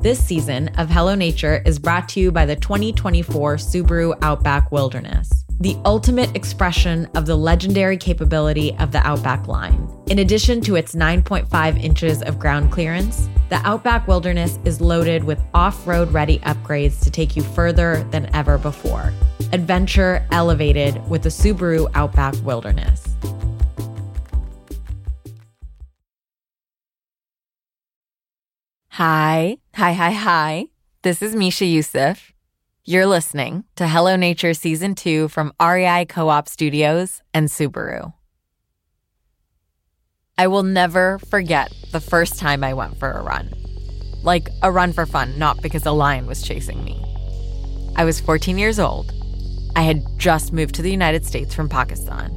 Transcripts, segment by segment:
This season of Hello Nature is brought to you by the 2024 Subaru Outback Wilderness, the ultimate expression of the legendary capability of the Outback line. In addition to its 9.5 inches of ground clearance, the Outback Wilderness is loaded with off road ready upgrades to take you further than ever before. Adventure elevated with the Subaru Outback Wilderness. Hi, hi, hi, hi. This is Misha Euceph. You're listening to Hello Nature Season 2 from REI Co op Studios and Subaru. I will never forget the first time I went for a run. Like a run for fun, not because a lion was chasing me. I was 14 years old. I had just moved to the United States from Pakistan.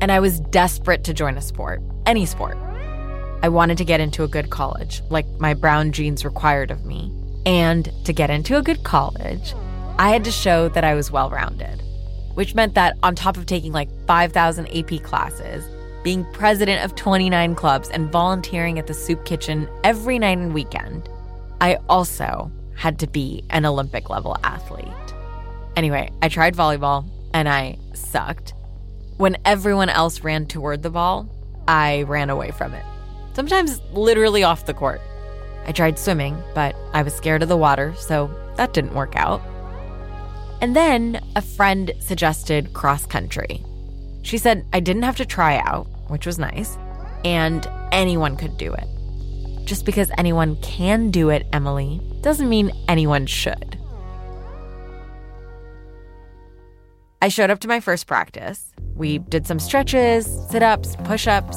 And I was desperate to join a sport, any sport. I wanted to get into a good college, like my brown genes required of me. And to get into a good college, I had to show that I was well rounded, which meant that on top of taking like 5,000 AP classes, being president of 29 clubs, and volunteering at the soup kitchen every night and weekend, I also had to be an Olympic level athlete. Anyway, I tried volleyball and I sucked. When everyone else ran toward the ball, I ran away from it sometimes literally off the court. I tried swimming, but I was scared of the water, so that didn't work out. And then a friend suggested cross country. She said I didn't have to try out, which was nice, and anyone could do it. Just because anyone can do it, Emily, doesn't mean anyone should. I showed up to my first practice. We did some stretches, sit ups, push ups,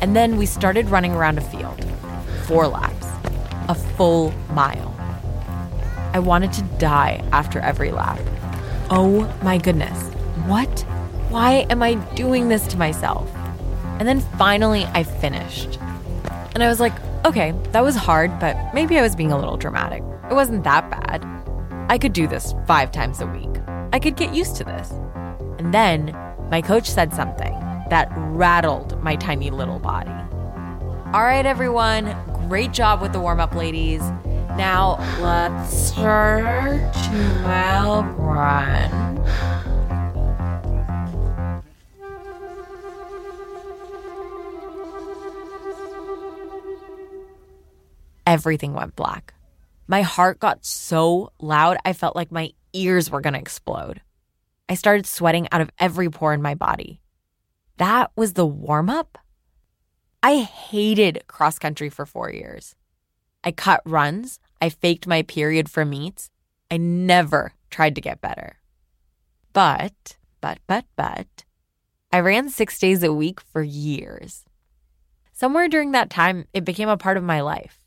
and then we started running around a field. Four laps. A full mile. I wanted to die after every lap. Oh my goodness. What? Why am I doing this to myself? And then finally, I finished. And I was like, okay, that was hard, but maybe I was being a little dramatic. It wasn't that bad. I could do this five times a week. I could get used to this. And then my coach said something that rattled my tiny little body. All right, everyone, great job with the warm up, ladies. Now let's start to run. Everything went black. My heart got so loud, I felt like my ears were going to explode. I started sweating out of every pore in my body. That was the warm up? I hated cross country for four years. I cut runs. I faked my period for meets. I never tried to get better. But, but, but, but, I ran six days a week for years. Somewhere during that time, it became a part of my life,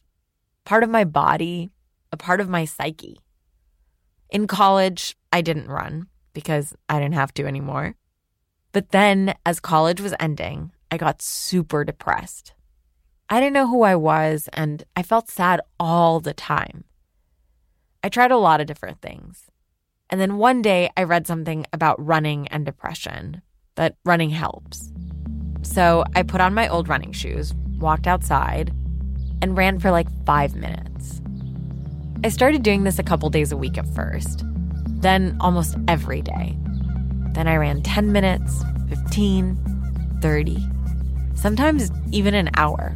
part of my body, a part of my psyche. In college, I didn't run because I didn't have to anymore. But then, as college was ending, I got super depressed. I didn't know who I was, and I felt sad all the time. I tried a lot of different things. And then one day, I read something about running and depression, that running helps. So I put on my old running shoes, walked outside, and ran for like five minutes. I started doing this a couple days a week at first, then almost every day. Then I ran 10 minutes, 15, 30, sometimes even an hour.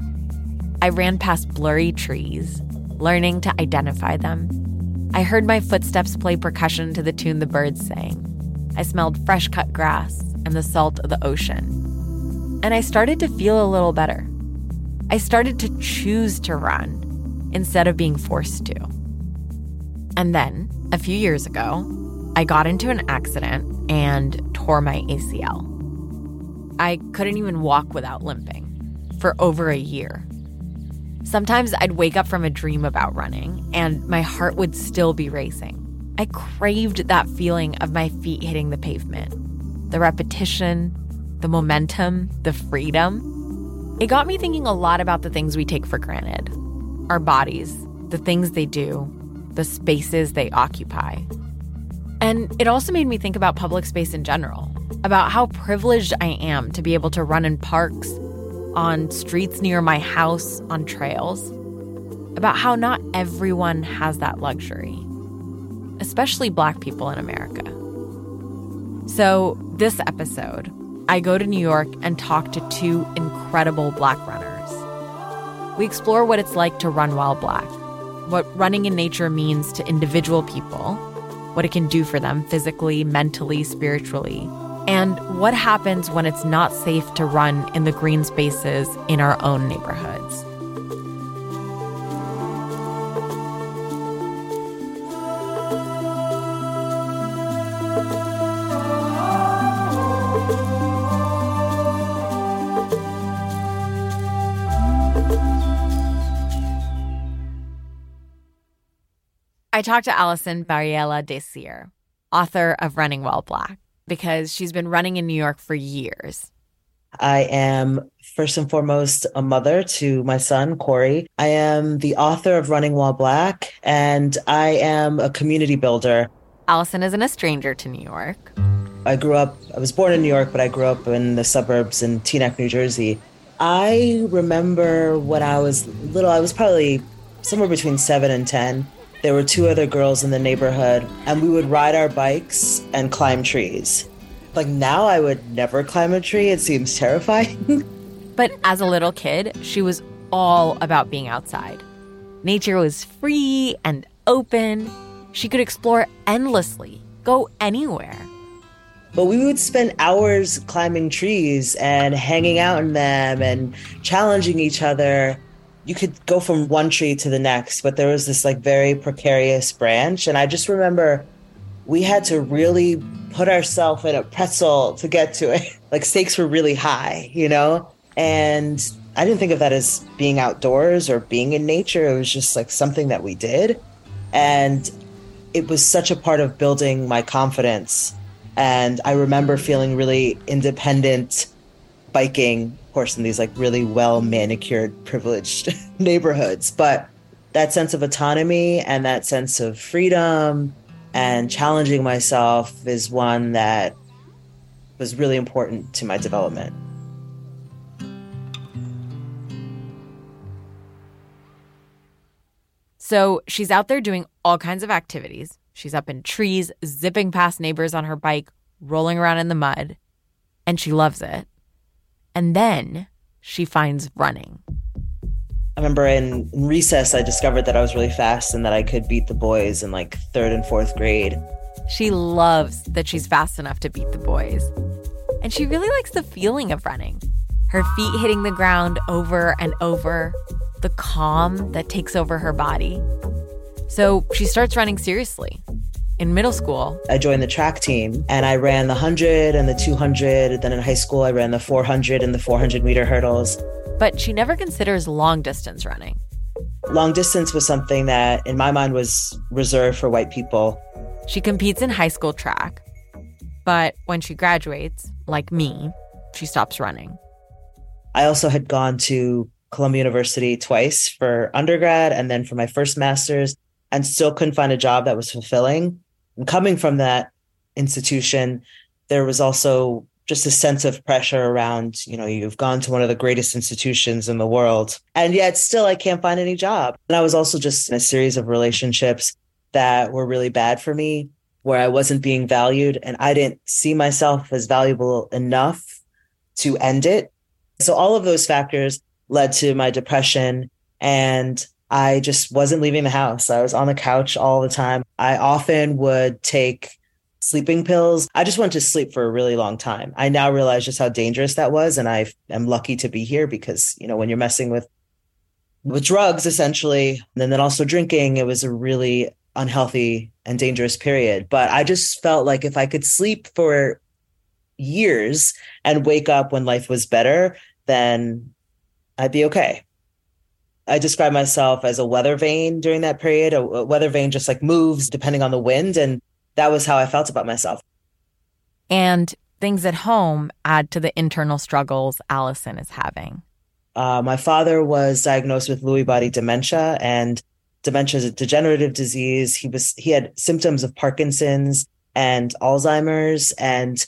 I ran past blurry trees, learning to identify them. I heard my footsteps play percussion to the tune the birds sang. I smelled fresh cut grass and the salt of the ocean. And I started to feel a little better. I started to choose to run instead of being forced to. And then, a few years ago, I got into an accident and tore my ACL. I couldn't even walk without limping for over a year. Sometimes I'd wake up from a dream about running and my heart would still be racing. I craved that feeling of my feet hitting the pavement the repetition, the momentum, the freedom. It got me thinking a lot about the things we take for granted our bodies, the things they do, the spaces they occupy. And it also made me think about public space in general, about how privileged I am to be able to run in parks, on streets near my house, on trails. about how not everyone has that luxury, especially Black people in America. So, this episode, I go to New York and talk to two incredible Black runners. We explore what it's like to run while Black, what running in nature means to individual people, what it can do for them physically, mentally, spiritually, and what happens when it's not safe to run in the green spaces in our own neighborhoods. I talked to Allison Mariella Desir, author of Running While Black, because she's been running in New York for years. I am first and foremost a mother to my son, Corey. I am the author of Running While Black, and I am a community builder. Allison isn't a stranger to New York. I grew up, I was born in New York, but I grew up in the suburbs in Teaneck, New Jersey. I remember when I was little, I was probably somewhere between seven and 10. There were two other girls in the neighborhood, and we would ride our bikes and climb trees. Like now, I would never climb a tree. It seems terrifying. but as a little kid, she was all about being outside. Nature was free and open. She could explore endlessly, go anywhere. But we would spend hours climbing trees and hanging out in them and challenging each other you could go from one tree to the next, but there was this like very precarious branch. And I just remember we had to really put ourselves in a pretzel to get to it. like stakes were really high, you know? And I didn't think of that as being outdoors or being in nature. It was just like something that we did. And it was such a part of building my confidence. And I remember feeling really independent biking of course, in these like really well manicured, privileged neighborhoods. But that sense of autonomy and that sense of freedom and challenging myself is one that was really important to my development. So she's out there doing all kinds of activities. She's up in trees, zipping past neighbors on her bike, rolling around in the mud, and she loves it. And then she finds running. I remember in, recess, I discovered that I was really fast and that I could beat the boys in like third and fourth grade. She loves that she's fast enough to beat the boys. And she really likes the feeling of running her feet hitting the ground over and over, the calm that takes over her body. So she starts running seriously in middle school. I joined the track team and I ran the 100 and the 200. Then in high school, I ran the 400 and the 400 meter hurdles. But she never considers long distance running. Long distance was something that, in my mind, was reserved for white people. She competes in high school track. But when she graduates, like me, she stops running. I also had gone to Columbia University twice for undergrad and then for my first master's and still couldn't find a job that was fulfilling. And coming from that institution, there was also just a sense of pressure around, you know, you've gone to one of the greatest institutions in the world, and yet still I can't find any job. And I was also just in a series of relationships that were really bad for me, where I wasn't being valued and I didn't see myself as valuable enough to end it. So all of those factors led to my depression and I just wasn't leaving the house. I was on the couch all the time. I often would take sleeping pills. I just went to sleep for a really long time. I now realize just how dangerous that was. And I am lucky to be here because, you know, when you're messing with with drugs essentially, and then also drinking, it was a really unhealthy and dangerous period. But I just felt like if I could sleep for years and wake up when life was better, then I'd be okay. I describe myself as a weather vane during that period. A, a weather vane just like moves depending on the wind. And that was how I felt about myself. And things at home add to the internal struggles Allison is having. Uh, my father was diagnosed with Lewy body dementia, and dementia is a degenerative disease. He was he had symptoms of Parkinson's and Alzheimer's, and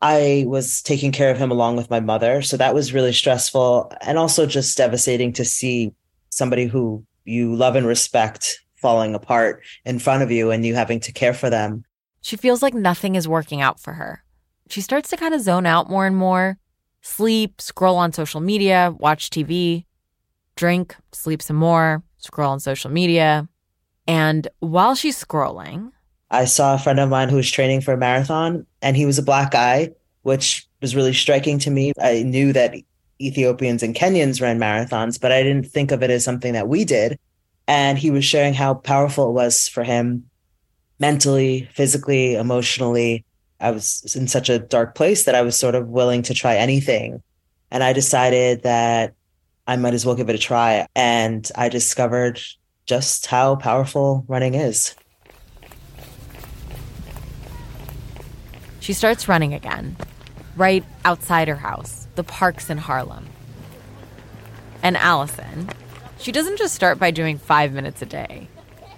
I was taking care of him along with my mother. So that was really stressful and also just devastating to see somebody who you love and respect falling apart in front of you and you having to care for them. She feels like nothing is working out for her. She starts to kind of zone out more and more, sleep, scroll on social media, watch TV, drink, sleep some more, scroll on social media. And while she's scrolling, I saw a friend of mine who was training for a marathon and he was a black guy, which was really striking to me. I knew that Ethiopians and Kenyans ran marathons, but I didn't think of it as something that we did. And he was sharing how powerful it was for him mentally, physically, emotionally. I was in such a dark place that I was sort of willing to try anything. And I decided that I might as well give it a try. And I discovered just how powerful running is. She starts running again, right outside her house, the parks in Harlem. And Allison, she doesn't just start by doing five minutes a day.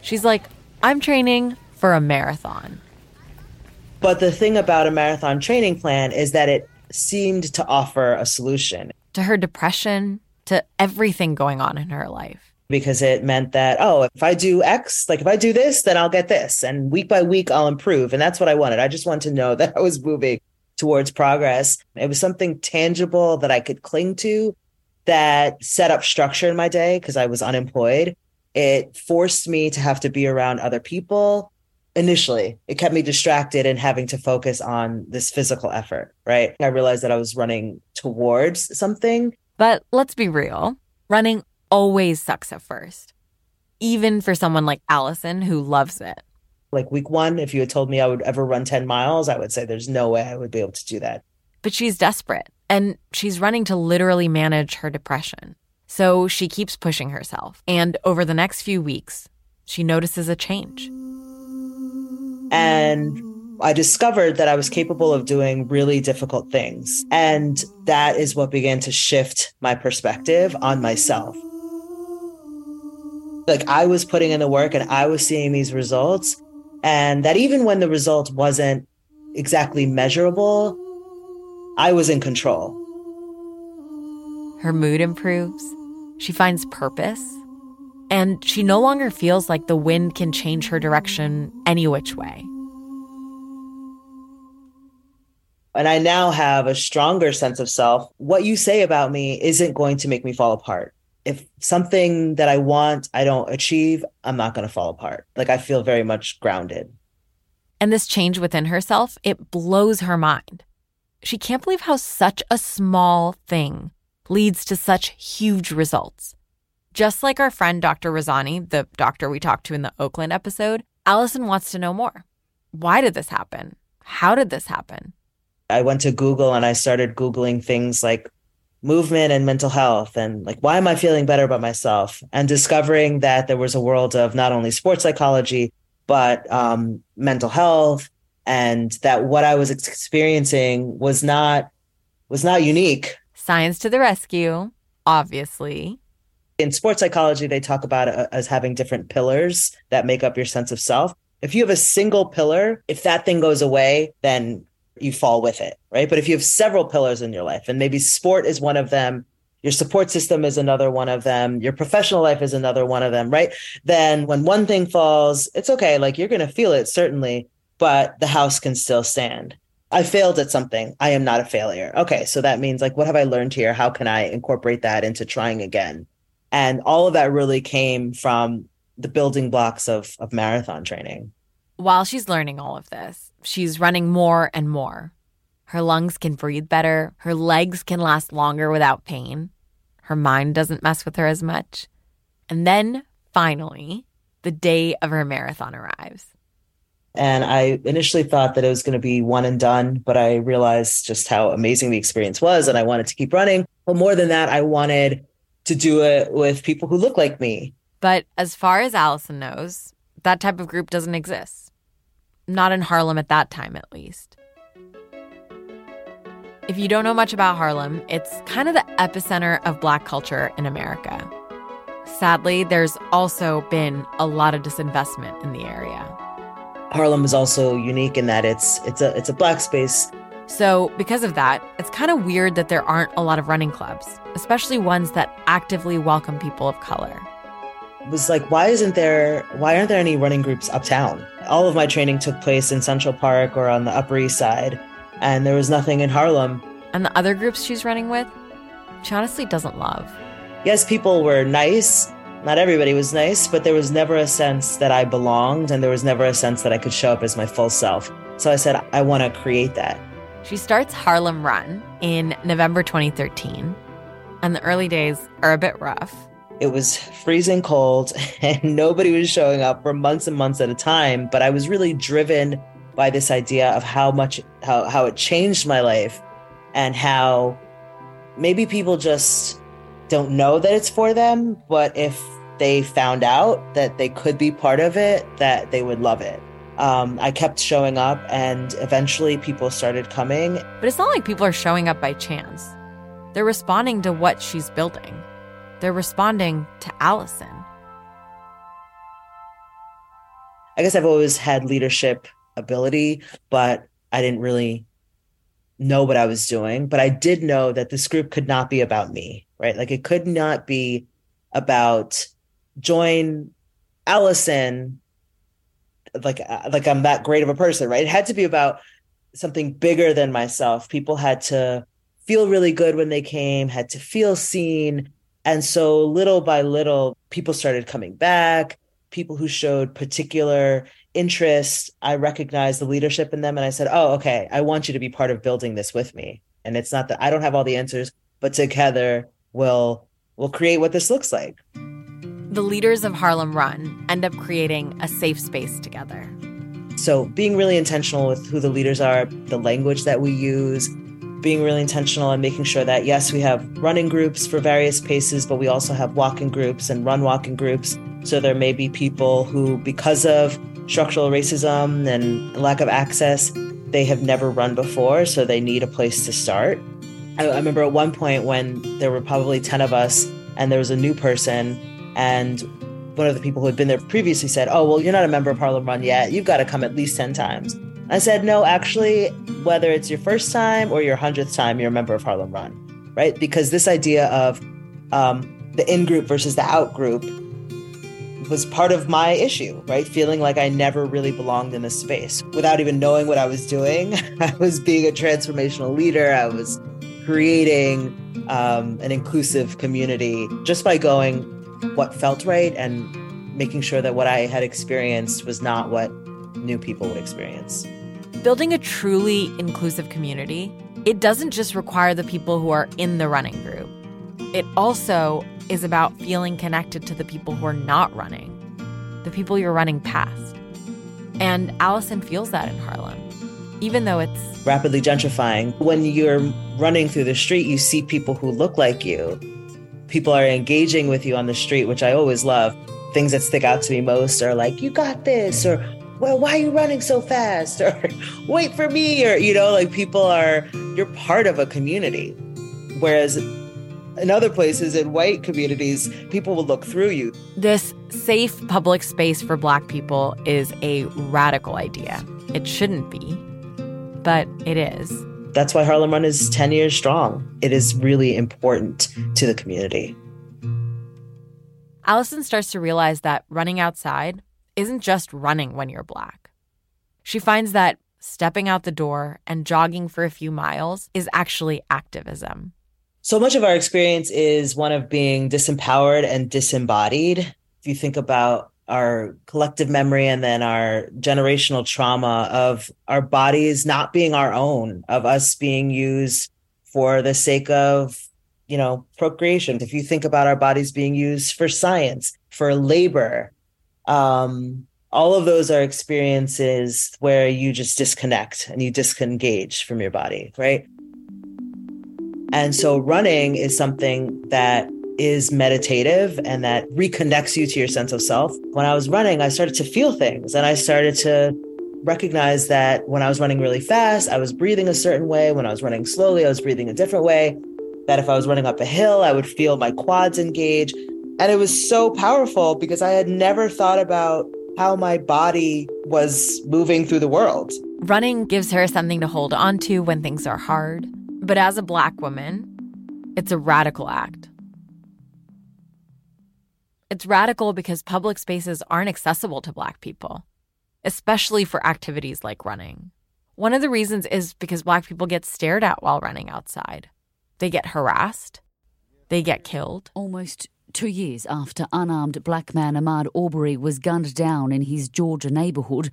She's like, I'm training for a marathon. But the thing about a marathon training plan is that it seemed to offer a solution to her depression, to everything going on in her life. Because it meant that, oh, if I do X, like if I do this, then I'll get this. And week by week, I'll improve. And that's what I wanted. I just wanted to know that I was moving towards progress. It was something tangible that I could cling to that set up structure in my day because I was unemployed. It forced me to have to be around other people initially. It kept me distracted and having to focus on this physical effort, right? I realized that I was running towards something. But let's be real running always sucks at first, even for someone like Allison who loves it. Like week one, if you had told me I would ever run 10 miles, I would say there's no way I would be able to do that. But she's desperate and she's running to literally manage her depression. So she keeps pushing herself. And over the next few weeks, she notices a change. And I discovered that I was capable of doing really difficult things. And that is what began to shift my perspective on myself. Like I was putting in the work and I was seeing these results. And that even when the result wasn't exactly measurable, I was in control. Her mood improves. She finds purpose. And she no longer feels like the wind can change her direction any which way. And I now have a stronger sense of self. What you say about me isn't going to make me fall apart. If something that I want, I don't achieve, I'm not going to fall apart. Like I feel very much grounded. And this change within herself, it blows her mind. She can't believe how such a small thing leads to such huge results. Just like our friend Dr. Razani, the doctor we talked to in the Oakland episode, Allison wants to know more. Why did this happen? How did this happen? I went to Google and I started Googling things like movement and mental health and like, why am I feeling better about myself? And discovering that there was a world of not only sports psychology, but um, mental health and that what I was experiencing was not was not unique. Science to the rescue, obviously. In sports psychology, they talk about it as having different pillars that make up your sense of self. If you have a single pillar, if that thing goes away, then you fall with it, right? But if you have several pillars in your life, and maybe sport is one of them, your support system is another one of them, your professional life is another one of them, right? Then when one thing falls, it's okay. Like you're going to feel it, certainly but the house can still stand. I failed at something. I am not a failure. Okay, so that means like, what have I learned here? How can I incorporate that into trying again? And all of that really came from the building blocks of, of marathon training. While she's learning all of this, she's running more and more. Her lungs can breathe better, her legs can last longer without pain, her mind doesn't mess with her as much. And then finally, the day of her marathon arrives. And I initially thought that it was going to be one and done, but I realized just how amazing the experience was and I wanted to keep running. But more than that, I wanted to do it with people who look like me. But as far as Allison knows, that type of group doesn't exist. Not in Harlem at that time, at least. If you don't know much about Harlem, it's kind of the epicenter of Black culture in America. Sadly, there's also been a lot of disinvestment in the area. Harlem is also unique in that it's it's a it's a black space. So, because of that, it's kind of weird that there aren't a lot of running clubs, especially ones that actively welcome people of color. Was like, why isn't there, why aren't there any running groups uptown? All of my training took place in Central Park or on the Upper East Side, and there was nothing in Harlem. And the other groups she's running with, she honestly doesn't love. Yes, people were nice. Not everybody was nice, but there was never a sense that I belonged, and there was never a sense that I could show up as my full self. So I said, I want to create that. She starts Harlem Run in November 2013, and the early days are a bit rough. It was freezing cold and nobody was showing up for months and months at a time. But I was really driven by this idea of how much, how, how it changed my life and how maybe people just don't know that it's for them. But if they found out that they could be part of it, that they would love it. Um, I kept showing up and eventually people started coming. But it's not like people are showing up by chance. They're responding to what she's building. They're responding to Allison. I guess I've always had leadership ability, but I didn't really know what I was doing. But I did know that this group could not be about me, right? Like it could not be about join Allison like uh, like I'm that great of a person, right? It had to be about something bigger than myself. People had to feel really good when they came, had to feel seen, and so little by little, people started coming back. People who showed particular interest, I recognized the leadership in them and I said, Oh, okay, I want you to be part of building this with me. And it's not that I don't have all the answers, but together we'll we'll create what this looks like. The leaders of Harlem Run end up creating a safe space together. So, being really intentional with who the leaders are, the language that we use, being really intentional and making sure that yes, we have running groups for various paces, but we also have walking groups and run walking groups. So there may be people who, because of structural racism and lack of access, they have never run before, so they need a place to start. I, I remember at one point when there were probably 10 of us and there was a new person, and one of the people who had been there previously said, Oh, well, you're not a member of Harlem Run yet. You've got to come at least 10 times. I said, no, actually, whether it's your first time or your hundredth time, you're a member of Harlem Run, right? Because this idea of um, the in group versus the out group was part of my issue, right? Feeling like I never really belonged in this space without even knowing what I was doing. I was being a transformational leader. I was creating um, an inclusive community just by going what felt right and making sure that what I had experienced was not what new people would experience. Building a truly inclusive community, it doesn't just require the people who are in the running group. It also is about feeling connected to the people who are not running, the people you're running past. And Allison feels that in Harlem, even though it's rapidly gentrifying. When you're running through the street, you see people who look like you. People are engaging with you on the street, which I always love. Things that stick out to me most are like, you got this, or well, why are you running so fast? Or wait for me. Or, you know, like people are, you're part of a community. Whereas in other places, in white communities, people will look through you. This safe public space for Black people is a radical idea. It shouldn't be, but it is. That's why Harlem Run is 10 years strong. It is really important to the community. Allison starts to realize that running outside isn't just running when you're black. She finds that stepping out the door and jogging for a few miles is actually activism. So much of our experience is one of being disempowered and disembodied. If you think about our collective memory and then our generational trauma of our bodies not being our own, of us being used for the sake of, you know, procreation. If you think about our bodies being used for science, for labor, um, all of those are experiences where you just disconnect and you disengage from your body, right? And so running is something that is meditative and that reconnects you to your sense of self. When I was running, I started to feel things and I started to recognize that when I was running really fast, I was breathing a certain way. When I was running slowly, I was breathing a different way. That if I was running up a hill, I would feel my quads engage. And it was so powerful because I had never thought about how my body was moving through the world. Running gives her something to hold on to when things are hard. But as a Black woman, it's a radical act. It's radical because public spaces aren't accessible to Black people, especially for activities like running. One of the reasons is because Black people get stared at while running outside. They get harassed, they get killed. Almost two years after unarmed black man Ahmaud Arbery was gunned down in his Georgia neighborhood,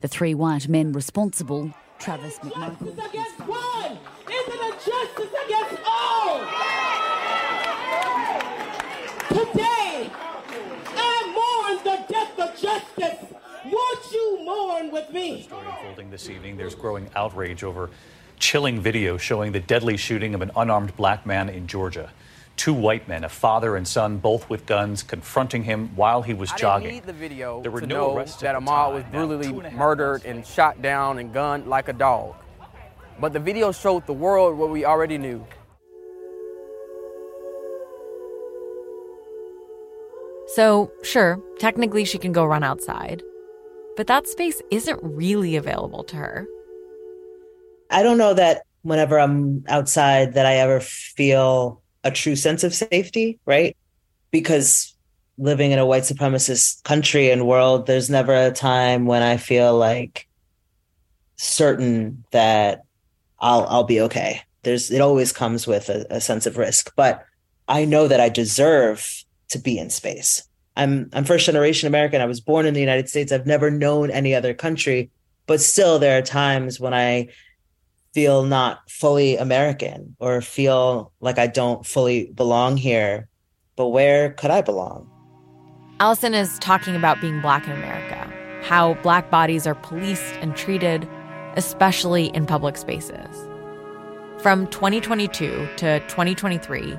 the three white men responsible, Travis McMichael. Justice against one! Isn't it justice against all? Today, I mourn the death of justice. Won't you mourn with me? The Story unfolding this evening. There's growing outrage over chilling video showing the deadly shooting of an unarmed black man in Georgia. Two white men, a father and son, both with guns, confronting him while he was I jogging. didn't need the video There were to no know arrests that at the was time. Now, brutally two and a half murdered months and shot down and gunned like a dog. But the video showed the world what we already knew. So, sure, technically she can go run outside, but that space isn't really available to her. I don't know that whenever I'm outside that I ever feel a true sense of safety, right? Because living in a white supremacist country and world, there's never a time when I feel like certain that I'll I'll be okay. There's it always comes with a, a sense of risk, but I know that I deserve to be in space. I'm I'm first generation American. I was born in the United States. I've never known any other country, but still there are times when I feel not fully American or feel like I don't fully belong here. But where could I belong? Allison is talking about being black in America, how black bodies are policed and treated, especially in public spaces. From 2022 to 2023,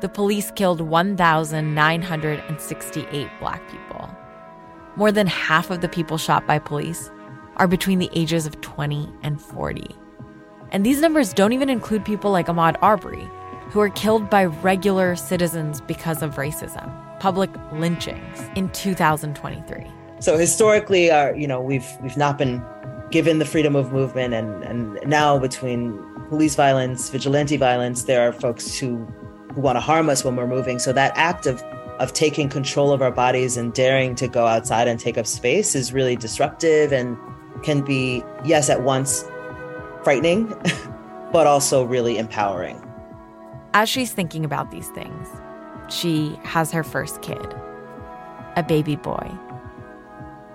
the police killed 1,968 black people. More than half of the people shot by police are between the ages of 20 and 40. And these numbers don't even include people like Ahmaud Arbery, who are killed by regular citizens because of racism, public lynchings in 2023. So historically, our you know we've we've not been given the freedom of movement, and and now between police violence, vigilante violence, there are folks who who want to harm us when we're moving. So that act of of taking control of our bodies and daring to go outside and take up space is really disruptive and can be yes at once frightening, but also really empowering. As she's thinking about these things, she has her first kid, a baby boy.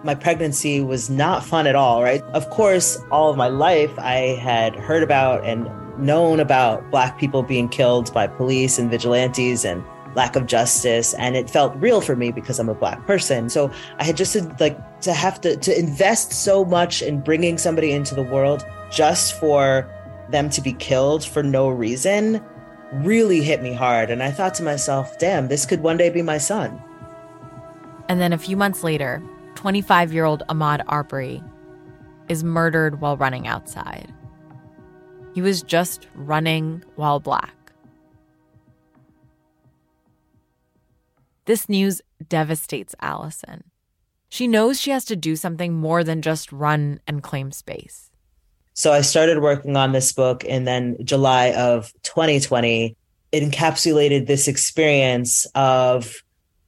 my pregnancy was not fun at all, right? Of course, all of my life I had heard about and known about Black people being killed by police and vigilantes and lack of justice. And it felt real for me because I'm a Black person. So I had just like to have to, to invest so much in bringing somebody into the world just for them to be killed for no reason really hit me hard. And I thought to myself, damn, this could one day be my son. And then a few months later, 25 year old Ahmaud Arbery is murdered while running outside. He was just running while black. This news devastates Allison. She knows she has to do something more than just run and claim space. So I started working on this book, and then July of 2020, it encapsulated this experience of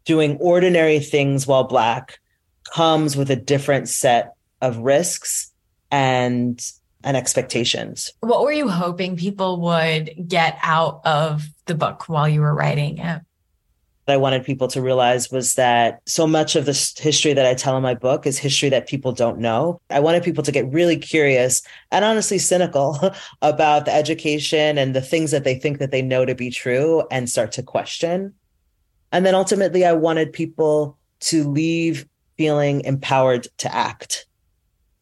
doing ordinary things while Black comes with a different set of risks and and expectations. What were you hoping people would get out of the book while you were writing it? That I wanted people to realize was that so much of the history that I tell in my book is history that people don't know. I wanted people to get really curious and honestly cynical about the education and the things that they think that they know to be true and start to question. And then ultimately, I wanted people to leave feeling empowered to act.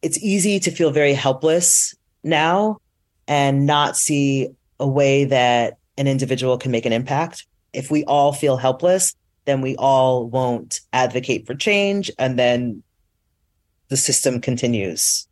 It's easy to feel very helpless now and not see a way that an individual can make an impact. If we all feel helpless, then we all won't advocate for change. And then the system continues.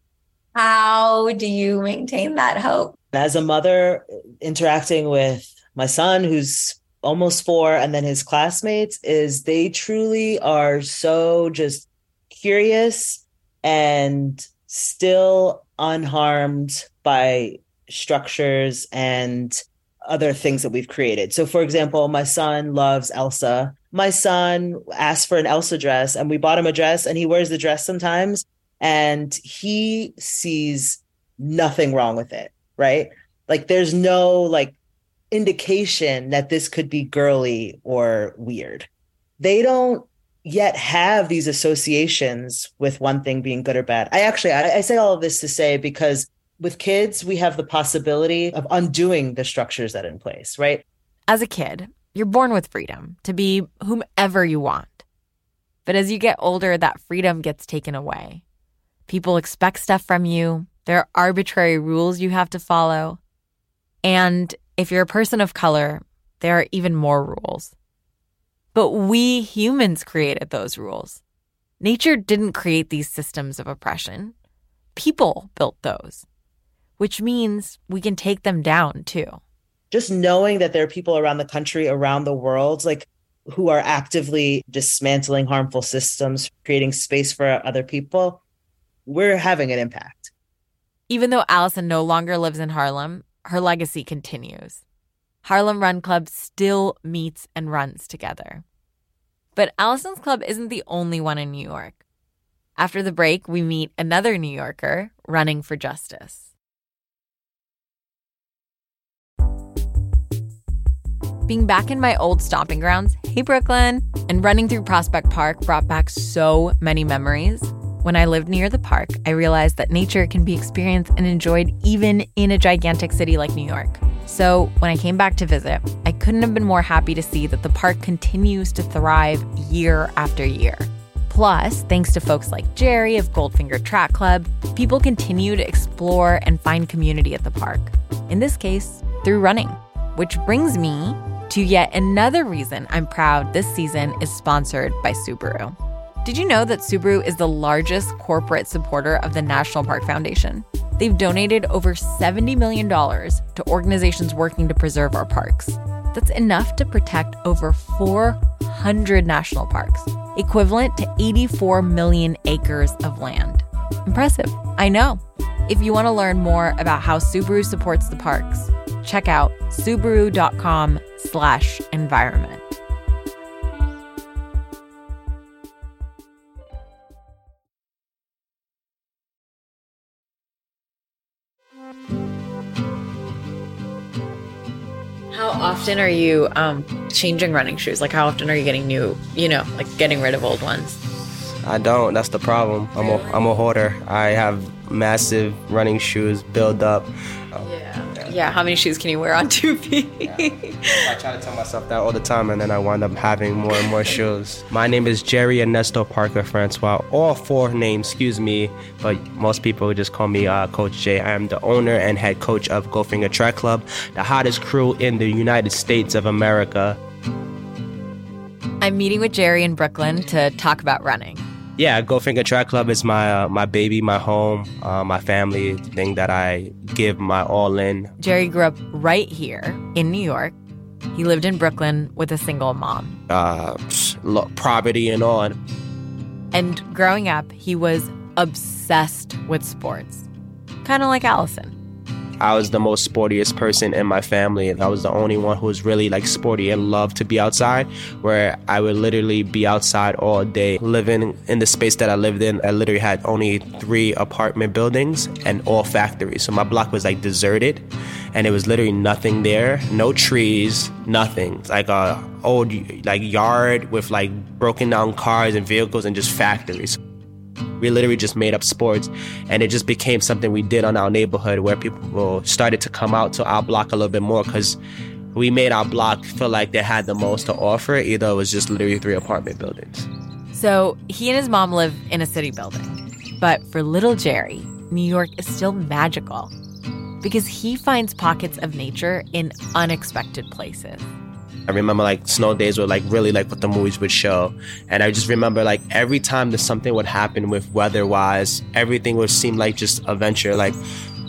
How do you maintain that hope? As a mother, interacting with my son, who's almost four, and then his classmates, is they truly are so just curious and still unharmed by structures and other things that we've created. So, for example, my son loves Elsa my son asked for an Elsa dress and we bought him a dress and he wears the dress sometimes and he sees nothing wrong with it, right? Like there's no like indication that this could be girly or weird. They don't yet have these associations with one thing being good or bad. I actually I, I say all of this to say because with kids we have the possibility of undoing the structures that are in place, right? As a kid, you're born with freedom to be whomever you want. But as you get older, that freedom gets taken away. People expect stuff from you, there are arbitrary rules you have to follow. And if you're a person of color, there are even more rules. But we humans created those rules. Nature didn't create these systems of oppression. People built those, which means we can take them down too just knowing that there are people around the country, around the world, like who are actively dismantling harmful systems, creating space for other people, we're having an impact. Even though Allison no longer lives in Harlem, her legacy continues. Harlem Run Club still meets and runs together. But Allison's club isn't the only one in New York. After the break, we meet another New Yorker running for justice. Being back in my old stomping grounds, hey Brooklyn, and running through Prospect Park brought back so many memories. When I lived near the park, I realized that nature can be experienced and enjoyed even in a gigantic city like New York. So, when I came back to visit, I couldn't have been more happy to see that the park continues to thrive year after year. Plus, thanks to folks like Jerry of Goldfinger Track Club, people continue to explore and find community at the park. In this case, through running. Which brings me to yet another reason I'm proud this season is sponsored by Subaru. Did you know that Subaru is the largest corporate supporter of the National Park Foundation? They've donated over $70 million to organizations working to preserve our parks. That's enough to protect over 400 national parks, equivalent to 84 million acres of land. Impressive, I know. If you want to learn more about how Subaru supports the parks, check out subaru.com slash environment. How often are you um, changing running shoes? Like, how often are you getting new, you know, like getting rid of old ones? I don't. That's the problem. I'm a, I'm a hoarder. I have massive running shoes build up. Yeah. Yeah, how many shoes can you wear on two feet? yeah. I try to tell myself that all the time, and then I wind up having more and more shoes. My name is Jerry Ernesto Parker Francois. All four names, excuse me, but most people just call me uh, Coach J. I am the owner and head coach of Goldfinger Track Club, the hottest crew in the United States of America. I'm meeting with Jerry in Brooklyn to talk about running yeah, Goldfinger Track Club is my uh, my baby, my home, uh, my family thing that I give my all in. Jerry grew up right here in New York. He lived in Brooklyn with a single mom. Uh, poverty and all. And growing up, he was obsessed with sports, kind of like Allison. I was the most sportiest person in my family. I was the only one who was really like sporty and loved to be outside, where I would literally be outside all day. Living in the space that I lived in, I literally had only three apartment buildings and all factories. So my block was like deserted and it was literally nothing there, no trees, nothing. It's like a old like yard with like broken down cars and vehicles and just factories. We literally just made up sports, and it just became something we did on our neighborhood where people started to come out to our block a little bit more because we made our block feel like they had the most to offer. Either it was just literally three apartment buildings. So he and his mom live in a city building. But for little Jerry, New York is still magical because he finds pockets of nature in unexpected places. I remember like snow days were like really like what the movies would show. And I just remember like every time that something would happen with weather wise, everything would seem like just adventure. Like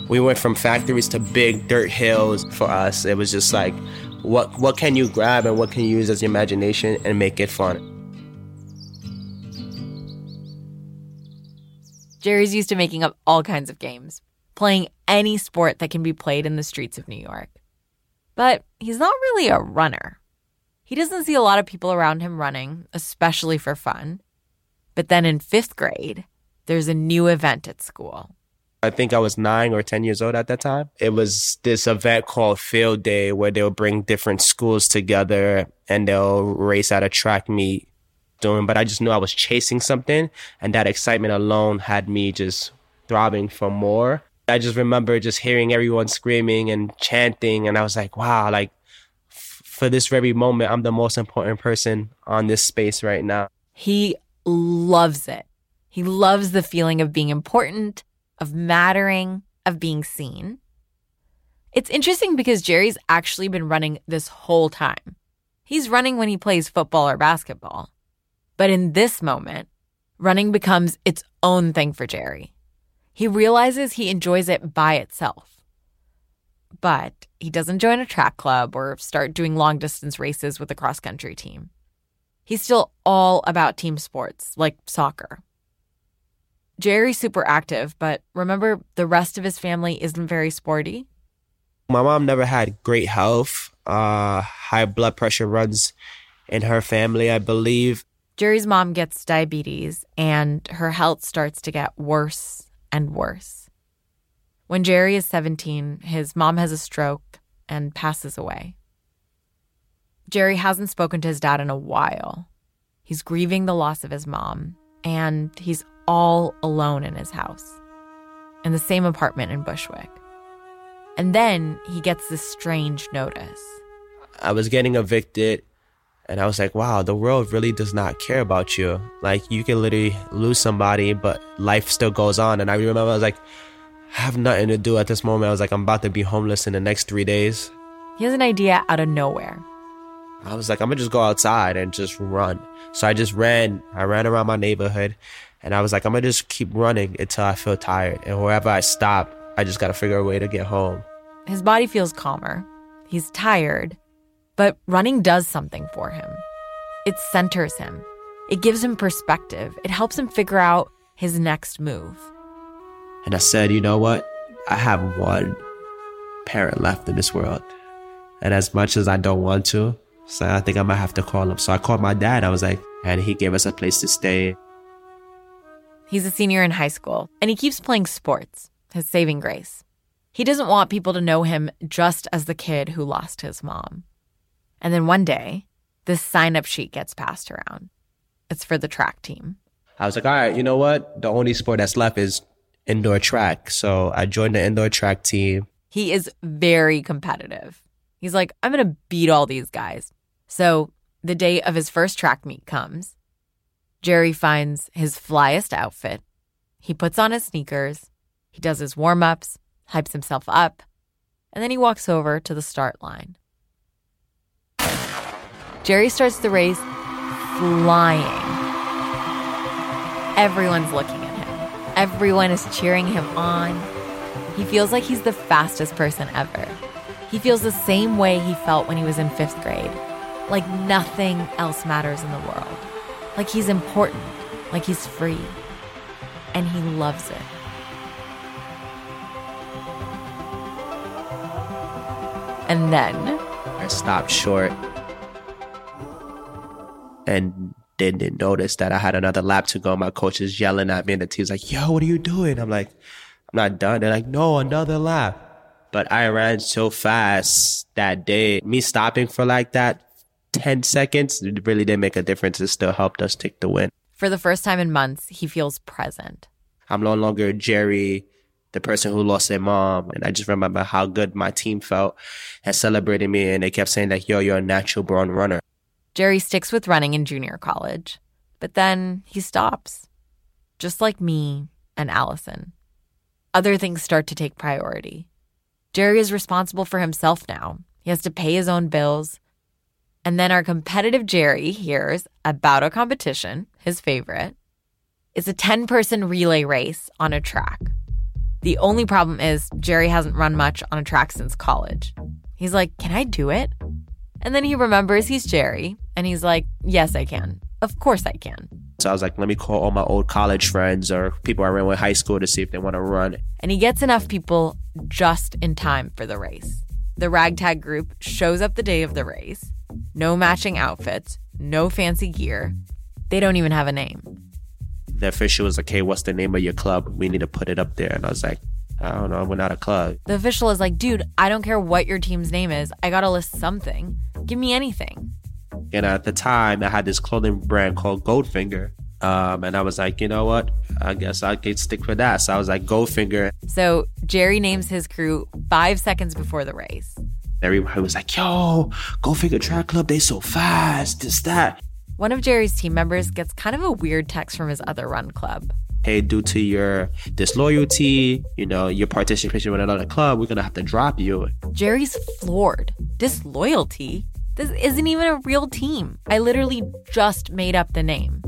we went from factories to big dirt hills for us. It was just like what what can you grab and what can you use as your imagination and make it fun. Jerry's used to making up all kinds of games, playing any sport that can be played in the streets of New York. But he's not really a runner. He doesn't see a lot of people around him running, especially for fun. But then in fifth grade, there's a new event at school. I think I was nine or 10 years old at that time. It was this event called Field Day where they'll bring different schools together and they'll race at a track meet. Doing, but I just knew I was chasing something, and that excitement alone had me just throbbing for more. I just remember just hearing everyone screaming and chanting, and I was like, wow, like for this very moment, I'm the most important person on this space right now. He loves it. He loves the feeling of being important, of mattering, of being seen. It's interesting because Jerry's actually been running this whole time. He's running when he plays football or basketball. But in this moment, running becomes its own thing for Jerry. He realizes he enjoys it by itself. But he doesn't join a track club or start doing long distance races with a cross country team. He's still all about team sports, like soccer. Jerry's super active, but remember, the rest of his family isn't very sporty. My mom never had great health. Uh, high blood pressure runs in her family, I believe. Jerry's mom gets diabetes, and her health starts to get worse and worse. When Jerry is 17, his mom has a stroke and passes away. Jerry hasn't spoken to his dad in a while. He's grieving the loss of his mom, and he's all alone in his house, in the same apartment in Bushwick. And then he gets this strange notice. I was getting evicted, and I was like, wow, the world really does not care about you. Like, you can literally lose somebody, but life still goes on. And I remember I was like, I have nothing to do at this moment. I was like, I'm about to be homeless in the next three days. He has an idea out of nowhere. I was like, I'm gonna just go outside and just run. So I just ran. I ran around my neighborhood and I was like, I'm gonna just keep running until I feel tired. And wherever I stop, I just gotta figure a way to get home. His body feels calmer. He's tired, but running does something for him. It centers him, it gives him perspective, it helps him figure out his next move. And I said, you know what? I have one parent left in this world. And as much as I don't want to, so I think I might have to call him. So I called my dad. I was like, and he gave us a place to stay. He's a senior in high school, and he keeps playing sports, his saving grace. He doesn't want people to know him just as the kid who lost his mom. And then one day, this sign up sheet gets passed around. It's for the track team. I was like, all right, you know what? The only sport that's left is indoor track. So I joined the indoor track team. He is very competitive. He's like, I'm going to beat all these guys. So the day of his first track meet comes. Jerry finds his flyest outfit. He puts on his sneakers. He does his warm ups, hypes himself up, and then he walks over to the start line. Jerry starts the race flying. Everyone's looking. Everyone is cheering him on. He feels like he's the fastest person ever. He feels the same way he felt when he was in fifth grade like nothing else matters in the world. Like he's important, like he's free. And he loves it. And then I stopped short and didn't notice that I had another lap to go. My coach is yelling at me, and the team's like, Yo, what are you doing? I'm like, I'm not done. They're like, No, another lap. But I ran so fast that day. Me stopping for like that 10 seconds it really didn't make a difference. It still helped us take the win. For the first time in months, he feels present. I'm no longer Jerry, the person who lost their mom. And I just remember how good my team felt and celebrating me. And they kept saying that, yo, you're a natural born runner. Jerry sticks with running in junior college, but then he stops, just like me and Allison. Other things start to take priority. Jerry is responsible for himself now. He has to pay his own bills. And then our competitive Jerry hears about a competition, his favorite. It's a 10 person relay race on a track. The only problem is Jerry hasn't run much on a track since college. He's like, Can I do it? And then he remembers he's Jerry and he's like, Yes, I can. Of course I can. So I was like, Let me call all my old college friends or people I ran with high school to see if they want to run. And he gets enough people just in time for the race. The ragtag group shows up the day of the race. no matching outfits, no fancy gear. They don't even have a name. The official was like, hey, what's the name of your club? We need to put it up there. And I was like, I don't know, I went out a club. The official is like, dude, I don't care what your team's name is. I gotta list something. Give me anything. And at the time, I had this clothing brand called Goldfinger. Um, and I was like, you know what? I guess I could stick with that. So I was like, Goldfinger. So Jerry names his crew five seconds before the race. Everybody was like, yo, Goldfinger Track Club, they so fast, this, that. One of Jerry's team members gets kind of a weird text from his other run club. Hey, due to your disloyalty, you know, your participation with another club, we're gonna have to drop you. Jerry's floored. Disloyalty? This isn't even a real team. I literally just made up the name.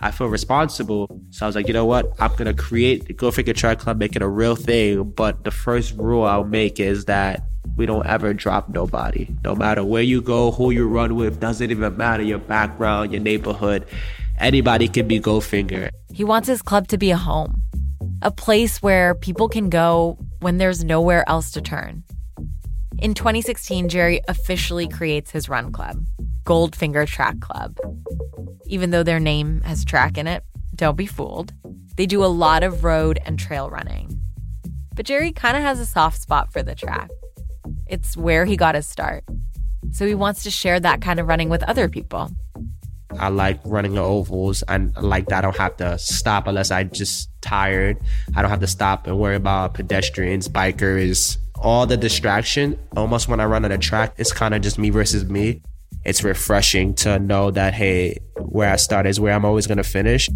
I feel responsible. So I was like, you know what? I'm gonna create the Goldfinger Track Club, make it a real thing. But the first rule I'll make is that we don't ever drop nobody. No matter where you go, who you run with, doesn't even matter your background, your neighborhood. Anybody can be Goldfinger. He wants his club to be a home, a place where people can go when there's nowhere else to turn. In 2016, Jerry officially creates his run club, Goldfinger Track Club. Even though their name has track in it, don't be fooled. They do a lot of road and trail running. But Jerry kind of has a soft spot for the track. It's where he got his start. So he wants to share that kind of running with other people. I like running the ovals and like that I don't have to stop unless I just tired. I don't have to stop and worry about pedestrians, bikers, all the distraction. Almost when I run on the track, it's kind of just me versus me. It's refreshing to know that hey, where I start is where I'm always gonna finish.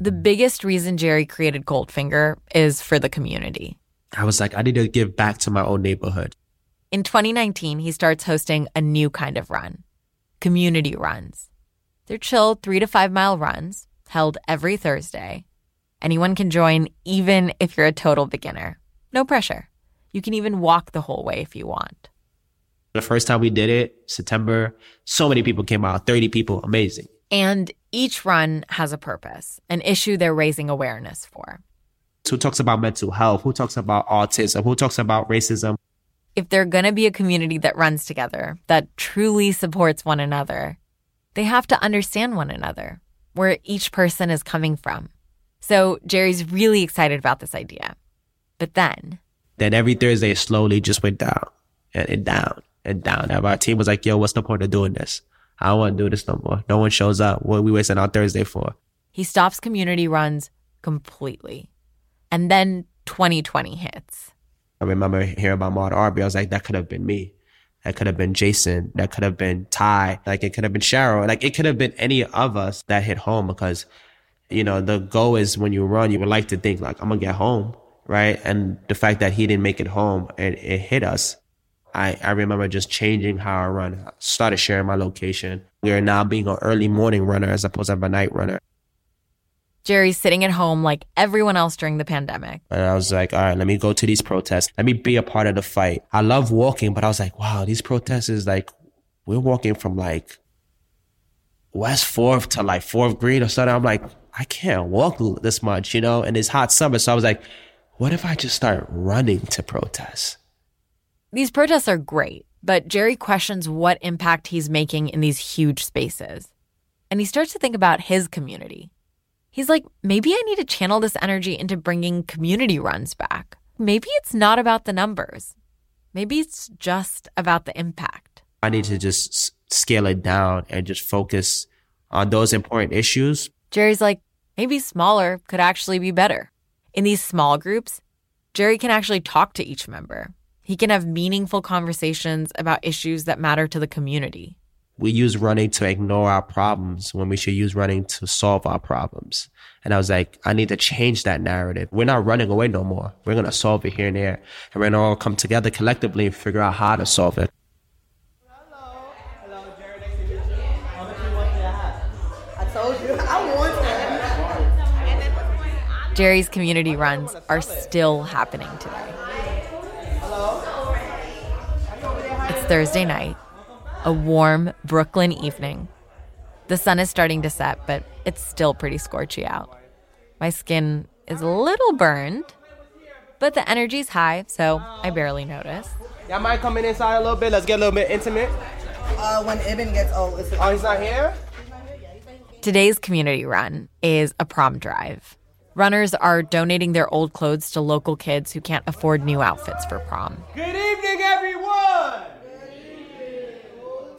The biggest reason Jerry created Goldfinger is for the community. I was like, I need to give back to my own neighborhood. In 2019, he starts hosting a new kind of run community runs. They're chill three to five mile runs held every Thursday. Anyone can join, even if you're a total beginner. No pressure. You can even walk the whole way if you want. The first time we did it, September, so many people came out 30 people, amazing. And each run has a purpose, an issue they're raising awareness for. Who talks about mental health? Who talks about autism? Who talks about racism? If they're going to be a community that runs together, that truly supports one another, they have to understand one another, where each person is coming from. So Jerry's really excited about this idea. But then. Then every Thursday, it slowly just went down and, and down and down. And our team was like, yo, what's the point of doing this? I don't want to do this no more. No one shows up. What are we wasting our Thursday for? He stops community runs completely. And then 2020 hits. I remember hearing about Ahmaud Arbery. I was like, that could have been me. That could have been Jason. That could have been Ty. Like it could have been Cheryl. Like it could have been any of us that hit home because, you know, the goal is when you run, you would like to think like, I'm going to get home. Right. And the fact that he didn't make it home and it hit us. I, I remember just changing how I run. I started sharing my location. We are now being an early morning runner as opposed to a night runner. Jerry's sitting at home like everyone else during the pandemic. And I was like, all right, let me go to these protests. Let me be a part of the fight. I love walking, but I was like, wow, these protests is like, we're walking from like West 4th to like Fort Greene or something. I'm like, I can't walk this much, you know, and it's hot summer. So I was like, what if I just start running to protest? These protests are great, but Jerry questions what impact he's making in these huge spaces. And he starts to think about his community. He's like, maybe I need to channel this energy into bringing community runs back. Maybe it's not about the numbers. Maybe it's just about the impact. I need to just scale it down and just focus on those important issues. Jerry's like, maybe smaller could actually be better. In these small groups, Jerry can actually talk to each member. He can have meaningful conversations about issues that matter to the community. We use running to ignore our problems when we should use running to solve our problems. And I was like, I need to change that narrative. We're not running away no more. We're going to solve it here and there. And we're going to all come together collectively and figure out how to solve it. Hello. Hello, Jerry. I want to do that. Jerry's community runs are still happening today. It's Thursday night, a warm Brooklyn evening. The sun is starting to set, but it's still pretty scorchy out. My skin is a little burned, but the energy's high, so I barely notice. Y'all mind coming inside a little bit? Let's get a little bit intimate. Uh, when Ibn gets old, it's Oh, he's not here? Today's community run is a prom drive. Runners are donating their old clothes to local kids who can't afford new outfits for prom. Good evening, everyone!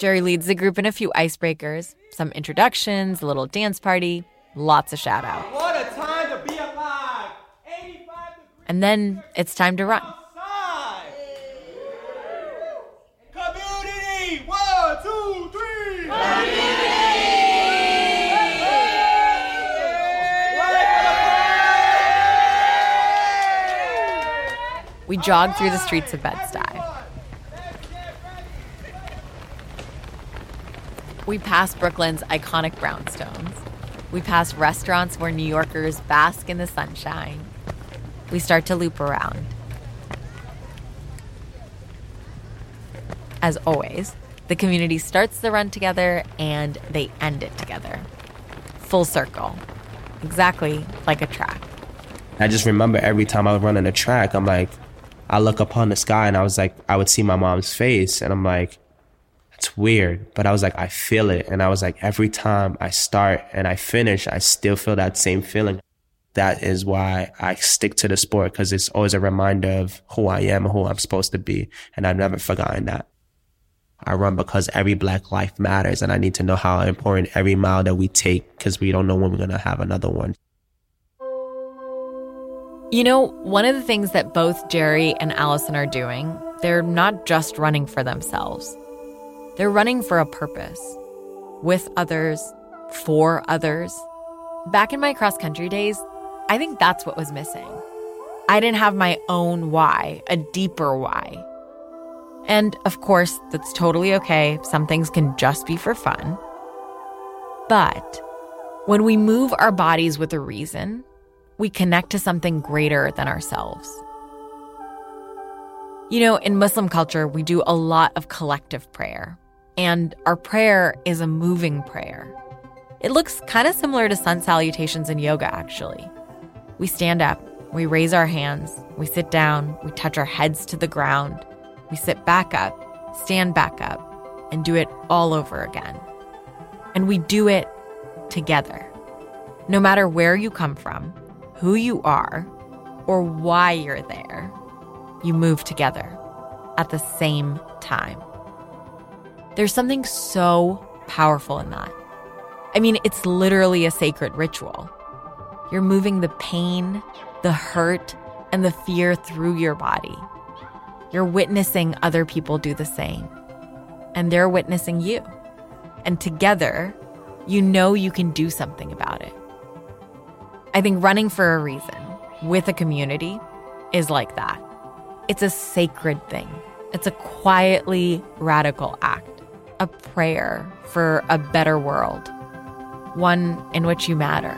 Jerry leads the group in a few icebreakers, some introductions, a little dance party, lots of shout outs. What a time to be alive! 85 And then it's time to run. outside! Community! One, two, three! We jog through the streets of Bed-Stuy. We pass Brooklyn's iconic brownstones. We pass restaurants where New Yorkers bask in the sunshine. We start to loop around. As always, the community starts the run together and they end it together. Full circle. Exactly like a track. I just remember every time I was running a track, I'm like, I look up on the sky and I was like, I would see my mom's face and I'm like, it's weird. But I was like, I feel it. And I was like, every time I start and I finish, I still feel that same feeling. That is why I stick to the sport because it's always a reminder of who I am who I'm supposed to be. And I've never forgotten that. I run because every black life matters and I need to know how important every mile that we take because we don't know when we're going to have another one. You know, one of the things that both Jerry and Allison are doing, they're not just running for themselves. They're running for a purpose with others, for others. Back in my cross country days, I think that's what was missing. I didn't have my own why, a deeper why. And of course, that's totally okay. Some things can just be for fun. But when we move our bodies with a reason, we connect to something greater than ourselves. You know, in Muslim culture, we do a lot of collective prayer, and our prayer is a moving prayer. It looks kind of similar to sun salutations in yoga, actually. We stand up, we raise our hands, we sit down, we touch our heads to the ground, we sit back up, stand back up, and do it all over again. And we do it together. No matter where you come from, who you are, or why you're there, you move together at the same time. There's something so powerful in that. I mean, it's literally a sacred ritual. You're moving the pain, the hurt, and the fear through your body. You're witnessing other people do the same, and they're witnessing you. And together, you know you can do something about it. I think running for a reason with a community is like that. It's a sacred thing, it's a quietly radical act, a prayer for a better world, one in which you matter.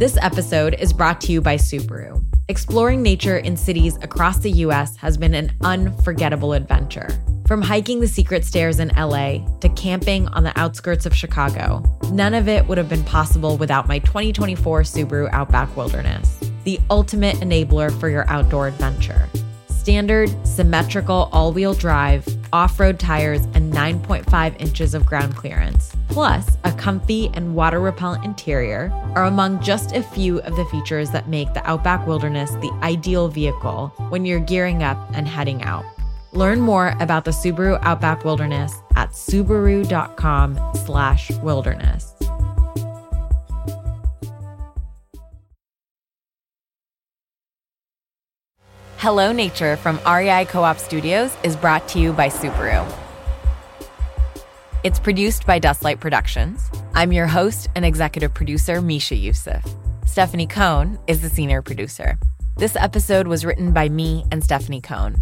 This episode is brought to you by Subaru. Exploring nature in cities across the US has been an unforgettable adventure. From hiking the secret stairs in LA to camping on the outskirts of Chicago, none of it would have been possible without my 2024 Subaru Outback Wilderness, the ultimate enabler for your outdoor adventure. Standard, symmetrical all wheel drive, off road tires, and 9.5 inches of ground clearance, plus a comfy and water repellent interior, are among just a few of the features that make the Outback Wilderness the ideal vehicle when you're gearing up and heading out. Learn more about the Subaru Outback Wilderness at subaru.com/wilderness. Hello Nature from REI Co op Studios is brought to you by Subaru. It's produced by Dustlight Productions. I'm your host and executive producer, Misha Euceph. Stephanie Cohn is the senior producer. This episode was written by me and Stephanie Cohn.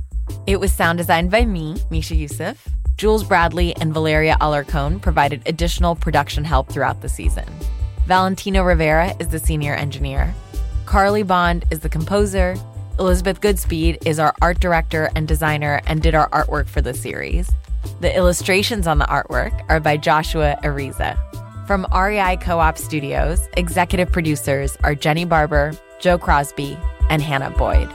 It was sound designed by me, Misha Euceph. Jules Bradley and Valeria Alarcon provided additional production help throughout the season. Valentino Rivera is the senior engineer. Carly Bond is the composer. Elizabeth Goodspeed is our art director and designer and did our artwork for the series. The illustrations on the artwork are by Joshua Ariza. From REI Co op Studios, executive producers are Jenny Barber, Joe Crosby, and Hannah Boyd.